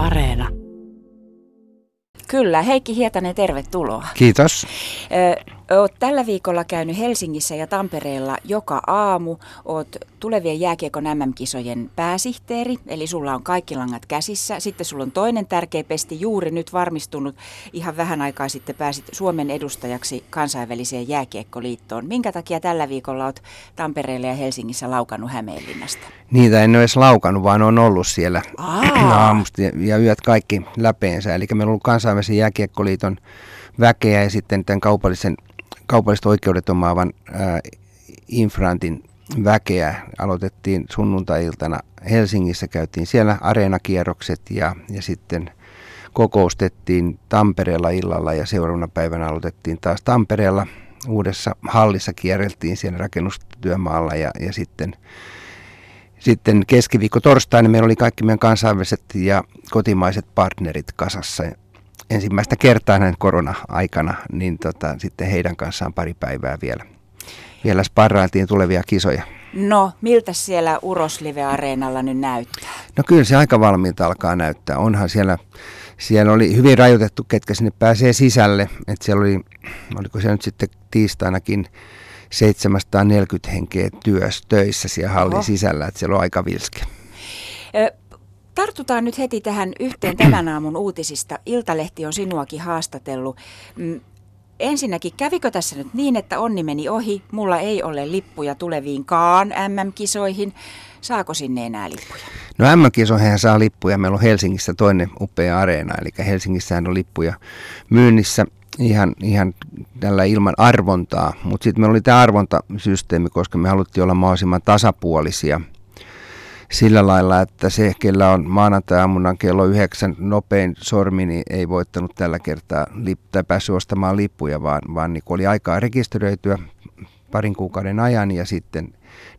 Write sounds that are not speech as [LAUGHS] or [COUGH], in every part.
Areena. Kyllä, Heikki Hietanen, tervetuloa. Kiitos. Olet tällä viikolla käynyt Helsingissä ja Tampereella joka aamu. Olet tulevien jääkiekon MM-kisojen pääsihteeri, eli sulla on kaikki langat käsissä. Sitten sulla on toinen tärkeä pesti juuri nyt varmistunut. Ihan vähän aikaa sitten pääsit Suomen edustajaksi kansainväliseen jääkiekkoliittoon. Minkä takia tällä viikolla olet Tampereella ja Helsingissä laukannut Hämeenlinnasta? Niitä en ole edes laukannut, vaan on ollut siellä Aa. [CLEARS THROAT] aamusta ja yöt kaikki läpeensä. Eli meillä on ollut kansainvälisen jääkiekkoliiton väkeä ja sitten tämän kaupallisen kaupalliset oikeudet omaavan ää, Infrantin väkeä. Aloitettiin sunnuntai-iltana Helsingissä, käytiin siellä areenakierrokset ja, ja sitten kokoustettiin Tampereella illalla ja seuraavana päivänä aloitettiin taas Tampereella uudessa hallissa kierreltiin siellä rakennustyömaalla ja, ja sitten, sitten keskiviikko torstaina meillä oli kaikki meidän kansainväliset ja kotimaiset partnerit kasassa ensimmäistä kertaa näin korona-aikana, niin tota, sitten heidän kanssaan pari päivää vielä, vielä sparrailtiin tulevia kisoja. No, miltä siellä Uroslive-areenalla nyt näyttää? No kyllä se aika valmiilta alkaa näyttää. Onhan siellä, siellä oli hyvin rajoitettu, ketkä sinne pääsee sisälle. Että siellä oli, oliko se nyt sitten tiistainakin 740 henkeä työssä, töissä siellä hallin Oho. sisällä, että siellä on aika vilske. Tartutaan nyt heti tähän yhteen tämän aamun uutisista. Iltalehti on sinuakin haastatellut. Mm, ensinnäkin, kävikö tässä nyt niin, että onni meni ohi? Mulla ei ole lippuja tuleviinkaan MM-kisoihin. Saako sinne enää lippuja? No MM-kisoihin saa lippuja. Meillä on Helsingissä toinen upea areena, eli Helsingissähän on lippuja myynnissä ihan, ihan tällä ilman arvontaa. Mutta sitten meillä oli tämä arvontasysteemi, koska me haluttiin olla mahdollisimman tasapuolisia – sillä lailla, että se, kellä on maanantai-aamuna kello yhdeksän nopein sormi, niin ei voittanut tällä kertaa lip- tai päässyt ostamaan lippuja, vaan, vaan niin oli aikaa rekisteröityä parin kuukauden ajan ja sitten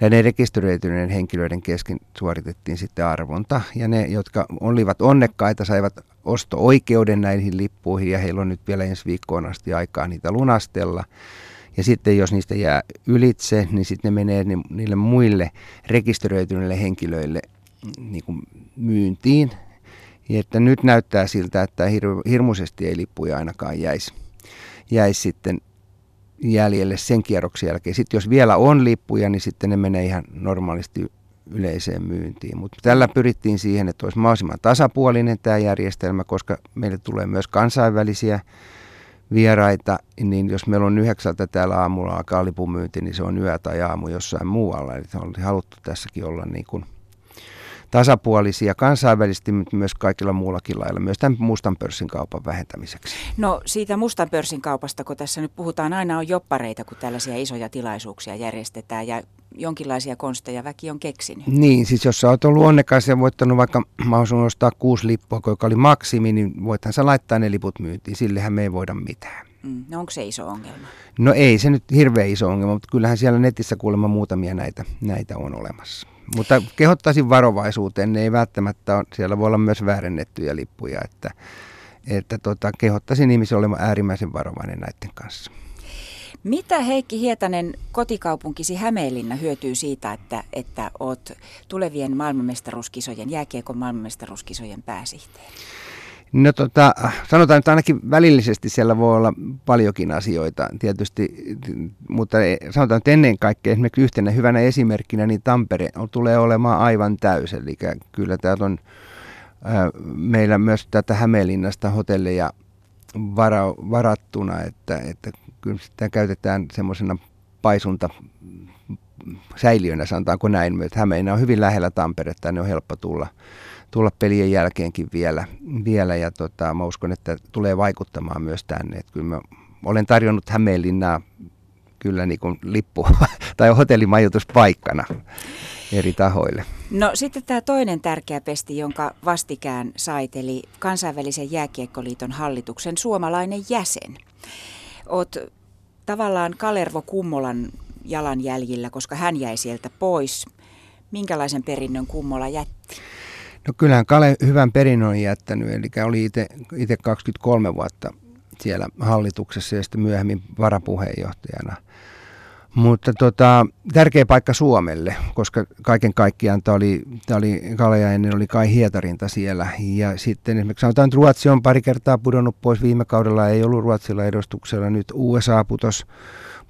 näiden rekisteröityneiden henkilöiden kesken suoritettiin sitten arvonta. Ja ne, jotka olivat onnekkaita, saivat osto-oikeuden näihin lippuihin ja heillä on nyt vielä ensi viikkoon asti aikaa niitä lunastella. Ja sitten jos niistä jää ylitse, niin sitten ne menee niille muille rekisteröityneille henkilöille niin kuin myyntiin. Ja että nyt näyttää siltä, että hir- hirmuisesti ei lippuja ainakaan jäisi, jäisi sitten jäljelle sen kierroksen jälkeen. Sitten jos vielä on lippuja, niin sitten ne menee ihan normaalisti yleiseen myyntiin. Mutta tällä pyrittiin siihen, että olisi mahdollisimman tasapuolinen tämä järjestelmä, koska meille tulee myös kansainvälisiä vieraita, niin jos meillä on yhdeksältä täällä aamulla alkaa lipumyynti, niin se on yö tai aamu jossain muualla. Eli on haluttu tässäkin olla niin kuin tasapuolisia kansainvälisesti, mutta myös kaikilla muullakin lailla, myös tämän mustan pörssin kaupan vähentämiseksi. No siitä mustan pörssin kaupasta, kun tässä nyt puhutaan, aina on joppareita, kun tällaisia isoja tilaisuuksia järjestetään ja jonkinlaisia konsteja väki on keksinyt. Niin, siis jos sä oot ollut onnekas ja voittanut vaikka mahdollisuus ostaa kuusi lippua, joka oli maksimi, niin voithan sä laittaa ne liput myyntiin, sillehän me ei voida mitään. Mm, no onko se iso ongelma? No ei se nyt hirveän iso ongelma, mutta kyllähän siellä netissä kuulemma muutamia näitä, näitä on olemassa. Mutta kehottaisin varovaisuuteen, ne ei välttämättä ole, siellä voi olla myös väärennettyjä lippuja, että, että tota, kehottaisin ihmisiä olemaan äärimmäisen varovainen näiden kanssa. Mitä Heikki Hietanen kotikaupunkisi Hämeenlinna hyötyy siitä, että, että olet tulevien maailmanmestaruuskisojen, jääkiekon maailmanmestaruuskisojen pääsihteeri? No tota, sanotaan, että ainakin välillisesti siellä voi olla paljonkin asioita tietysti, mutta sanotaan, että ennen kaikkea esimerkiksi yhtenä hyvänä esimerkkinä, niin Tampere tulee olemaan aivan täys. Eli kyllä täältä on meillä myös tätä Hämeenlinnasta hotelleja vara, varattuna, että, että kyllä sitä käytetään semmoisena paisunta säiliönä, sanotaanko näin. Että Hämeenä on hyvin lähellä Tamperetta, ne on helppo tulla tulla pelien jälkeenkin vielä. vielä ja tota, mä uskon, että tulee vaikuttamaan myös tänne. Et kyllä mä olen tarjonnut Hämeenlinnaa kyllä niin kuin lippu- [LAUGHS] tai hotellimajoituspaikkana eri tahoille. No sitten tämä toinen tärkeä pesti, jonka vastikään sait, eli kansainvälisen jääkiekkoliiton hallituksen suomalainen jäsen. Oot tavallaan Kalervo Kummolan jalanjäljillä, koska hän jäi sieltä pois. Minkälaisen perinnön Kummola jätti? No kyllähän Kale hyvän perinnön on jättänyt, eli oli itse 23 vuotta siellä hallituksessa ja sitten myöhemmin varapuheenjohtajana Mutta tota, tärkeä paikka Suomelle, koska kaiken kaikkiaan tämä oli, tämä oli Kalajainen oli Kai Hietarinta siellä. Ja sitten esimerkiksi sanotaan, että Ruotsi on pari kertaa pudonnut pois. Viime kaudella ei ollut Ruotsilla edustuksella. Nyt USA putos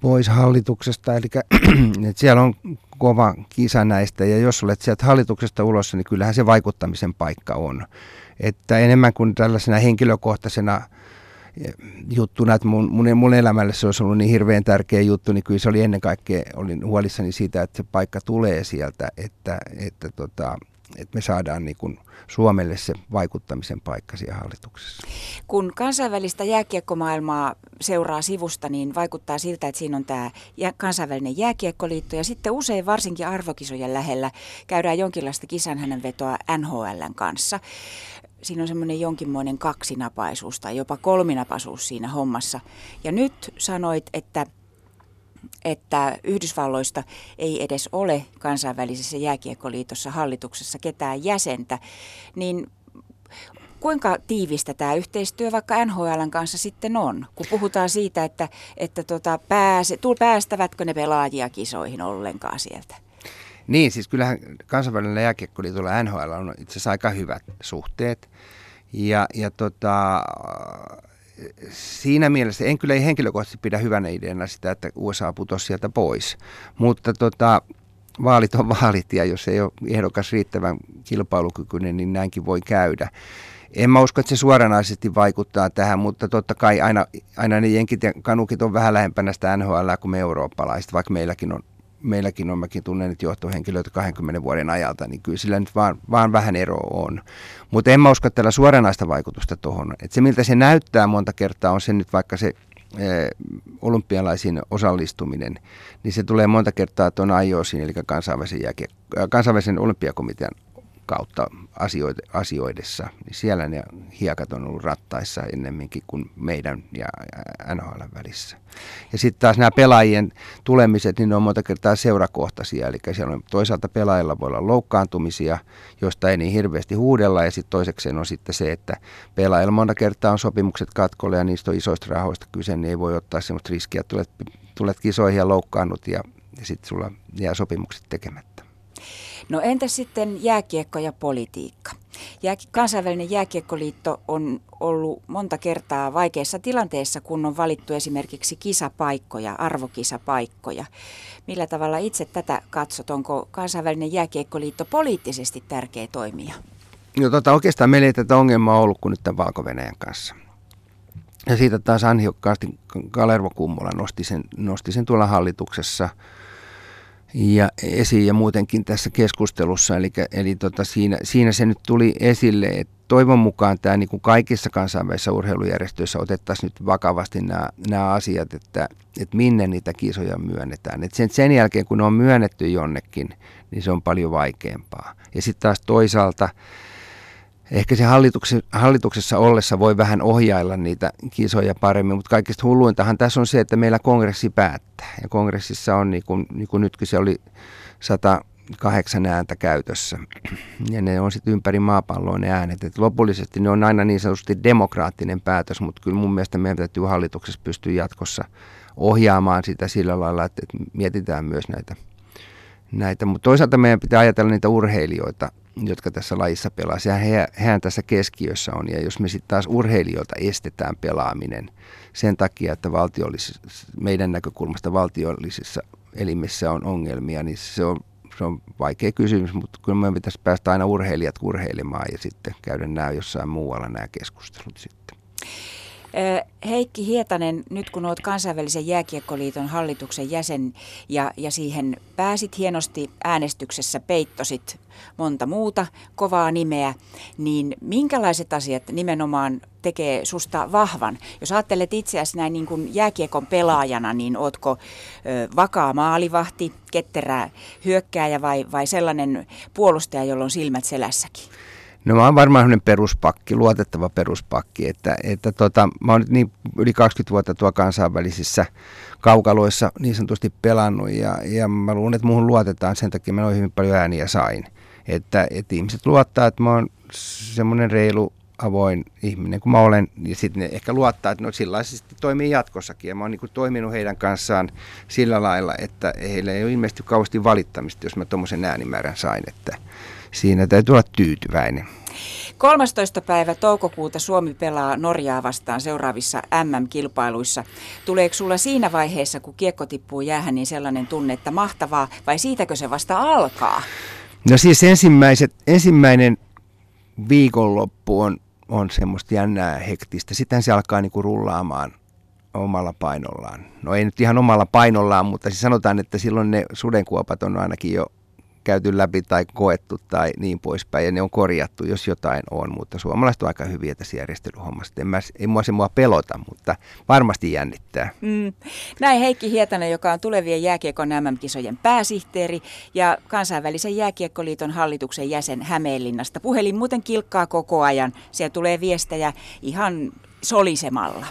pois hallituksesta. Eli [CLEARS THROAT] että siellä on kova kisa näistä. Ja jos olet sieltä hallituksesta ulos, niin kyllähän se vaikuttamisen paikka on. Että enemmän kuin tällaisena henkilökohtaisena juttuna, että mun, mun, mun elämälle se olisi ollut niin hirveän tärkeä juttu, niin kyllä se oli ennen kaikkea, olin huolissani siitä, että se paikka tulee sieltä, että, että, tota, että me saadaan niin kuin Suomelle se vaikuttamisen paikka siellä hallituksessa. Kun kansainvälistä jääkiekkomaailmaa seuraa sivusta, niin vaikuttaa siltä, että siinä on tämä kansainvälinen jääkiekkoliitto ja sitten usein varsinkin arvokisojen lähellä käydään jonkinlaista kisanhännänvetoa NHLn kanssa siinä on semmoinen jonkinmoinen kaksinapaisuus tai jopa kolminapaisuus siinä hommassa. Ja nyt sanoit, että että Yhdysvalloista ei edes ole kansainvälisessä jääkiekkoliitossa hallituksessa ketään jäsentä, niin kuinka tiivistä tämä yhteistyö vaikka NHLn kanssa sitten on, kun puhutaan siitä, että, että tota, pääse, päästävätkö ne pelaajia kisoihin ollenkaan sieltä? Niin, siis kyllähän kansainvälinen jääkiekkoliitolla NHL on itse asiassa aika hyvät suhteet. Ja, ja tota, siinä mielessä en kyllä henkilökohtaisesti pidä hyvänä ideana sitä, että USA putosi sieltä pois. Mutta tota, vaalit on vaalit ja jos ei ole ehdokas riittävän kilpailukykyinen, niin näinkin voi käydä. En mä usko, että se suoranaisesti vaikuttaa tähän, mutta totta kai aina, aina ne jenkit ja kanukit on vähän lähempänä sitä NHL kuin me eurooppalaiset, vaikka meilläkin on meilläkin on, mäkin tunnen nyt johtohenkilöitä 20 vuoden ajalta, niin kyllä sillä nyt vaan, vaan vähän ero on. Mutta en mä usko tällä suoranaista vaikutusta tuohon. Se miltä se näyttää monta kertaa on se nyt vaikka se e, olympialaisiin osallistuminen, niin se tulee monta kertaa tuon IOSin, eli kansainvälisen, jääkie, kansainvälisen olympiakomitean kautta asioidessa, niin siellä ne hiekat on ollut rattaissa ennemminkin kuin meidän ja NHL välissä. Ja sitten taas nämä pelaajien tulemiset, niin ne on monta kertaa seurakohtaisia, eli siellä on toisaalta pelaajilla voi olla loukkaantumisia, joista ei niin hirveästi huudella, ja sitten toisekseen on sitten se, että pelaajilla monta kertaa on sopimukset katkolle, ja niistä on isoista rahoista kyse, niin ei voi ottaa sellaista riskiä, että tulet, tulet kisoihin ja loukkaannut, ja, ja sitten sulla jää sopimukset tekemättä. No entä sitten jääkiekko ja politiikka? Kansainvälinen jääkiekkoliitto on ollut monta kertaa vaikeassa tilanteessa, kun on valittu esimerkiksi kisapaikkoja, arvokisapaikkoja. Millä tavalla itse tätä katsot? Onko kansainvälinen jääkiekkoliitto poliittisesti tärkeä toimija? No tota, oikeastaan meillä ei tätä ongelmaa ollut kuin nyt tämän valko kanssa. Ja siitä taas ansiokkaasti Kalervo Kummola nosti sen, nosti sen tuolla hallituksessa – ja esiin ja muutenkin tässä keskustelussa. Eli, eli tota siinä, siinä se nyt tuli esille, että toivon mukaan tämä niin kuin kaikissa kansainvälisissä urheilujärjestöissä otettaisiin nyt vakavasti nämä, nämä asiat, että, että minne niitä kisoja myönnetään. Et sen, sen jälkeen kun ne on myönnetty jonnekin, niin se on paljon vaikeampaa. Ja sitten taas toisaalta ehkä se hallituksessa ollessa voi vähän ohjailla niitä kisoja paremmin, mutta kaikista hulluintahan tässä on se, että meillä kongressi päättää. Ja kongressissa on, niin kuin, niin kuin nytkin se oli 108 ääntä käytössä. Ja ne on sitten ympäri maapalloa ne äänet. Et lopullisesti ne on aina niin sanotusti demokraattinen päätös, mutta kyllä mun mielestä meidän täytyy hallituksessa pystyä jatkossa ohjaamaan sitä sillä lailla, että mietitään myös näitä näitä, mutta toisaalta meidän pitää ajatella niitä urheilijoita, jotka tässä lajissa pelaa. Sehän he, hehän tässä keskiössä on. Ja jos me sitten taas urheilijoilta estetään pelaaminen sen takia, että meidän näkökulmasta valtiollisissa elimissä on ongelmia, niin se on, se on vaikea kysymys, mutta kyllä meidän pitäisi päästä aina urheilijat urheilemaan ja sitten käydä nämä jossain muualla nämä keskustelut sitten. Heikki Hietanen, nyt kun olet kansainvälisen jääkiekkoliiton hallituksen jäsen ja, ja siihen pääsit hienosti äänestyksessä, peittosit monta muuta kovaa nimeä, niin minkälaiset asiat nimenomaan tekee susta vahvan? Jos ajattelet itseäsi näin niin kuin jääkiekon pelaajana, niin ootko vakaa maalivahti, ketterä hyökkääjä vai, vai sellainen puolustaja, jolla on silmät selässäkin? No mä oon varmaan sellainen peruspakki, luotettava peruspakki, että, että tota, mä oon nyt niin yli 20 vuotta tuo kansainvälisissä kaukaloissa niin sanotusti pelannut ja, ja mä luulen, että muuhun luotetaan, sen takia mä noin hyvin paljon ääniä sain. Että, että ihmiset luottaa, että mä oon semmoinen reilu, avoin ihminen kuin mä olen, ja sitten ne ehkä luottaa, että no sellaisesti toimii jatkossakin. Ja mä oon niin toiminut heidän kanssaan sillä lailla, että heillä ei ole ilmeisesti kauheasti valittamista, jos mä tuommoisen äänimäärän sain, että siinä täytyy olla tyytyväinen. 13. päivä toukokuuta Suomi pelaa Norjaa vastaan seuraavissa MM-kilpailuissa. Tuleeko sulla siinä vaiheessa, kun kiekko tippuu jäähän, niin sellainen tunne, että mahtavaa, vai siitäkö se vasta alkaa? No siis ensimmäiset, ensimmäinen viikonloppu on, on semmoista jännää hektistä. Sitten se alkaa niinku rullaamaan omalla painollaan. No ei nyt ihan omalla painollaan, mutta siis sanotaan, että silloin ne sudenkuopat on ainakin jo käyty läpi tai koettu tai niin poispäin, ja ne on korjattu, jos jotain on, mutta suomalaiset on aika hyviä tässä järjestelyhommassa. En mä, ei mua se mua pelota, mutta varmasti jännittää. Mm. Näin Heikki Hietanen, joka on tulevien jääkiekon MM-kisojen pääsihteeri ja kansainvälisen jääkiekkoliiton hallituksen jäsen Hämeenlinnasta. Puhelin muuten kilkkaa koko ajan. Siellä tulee viestejä ihan solisemalla.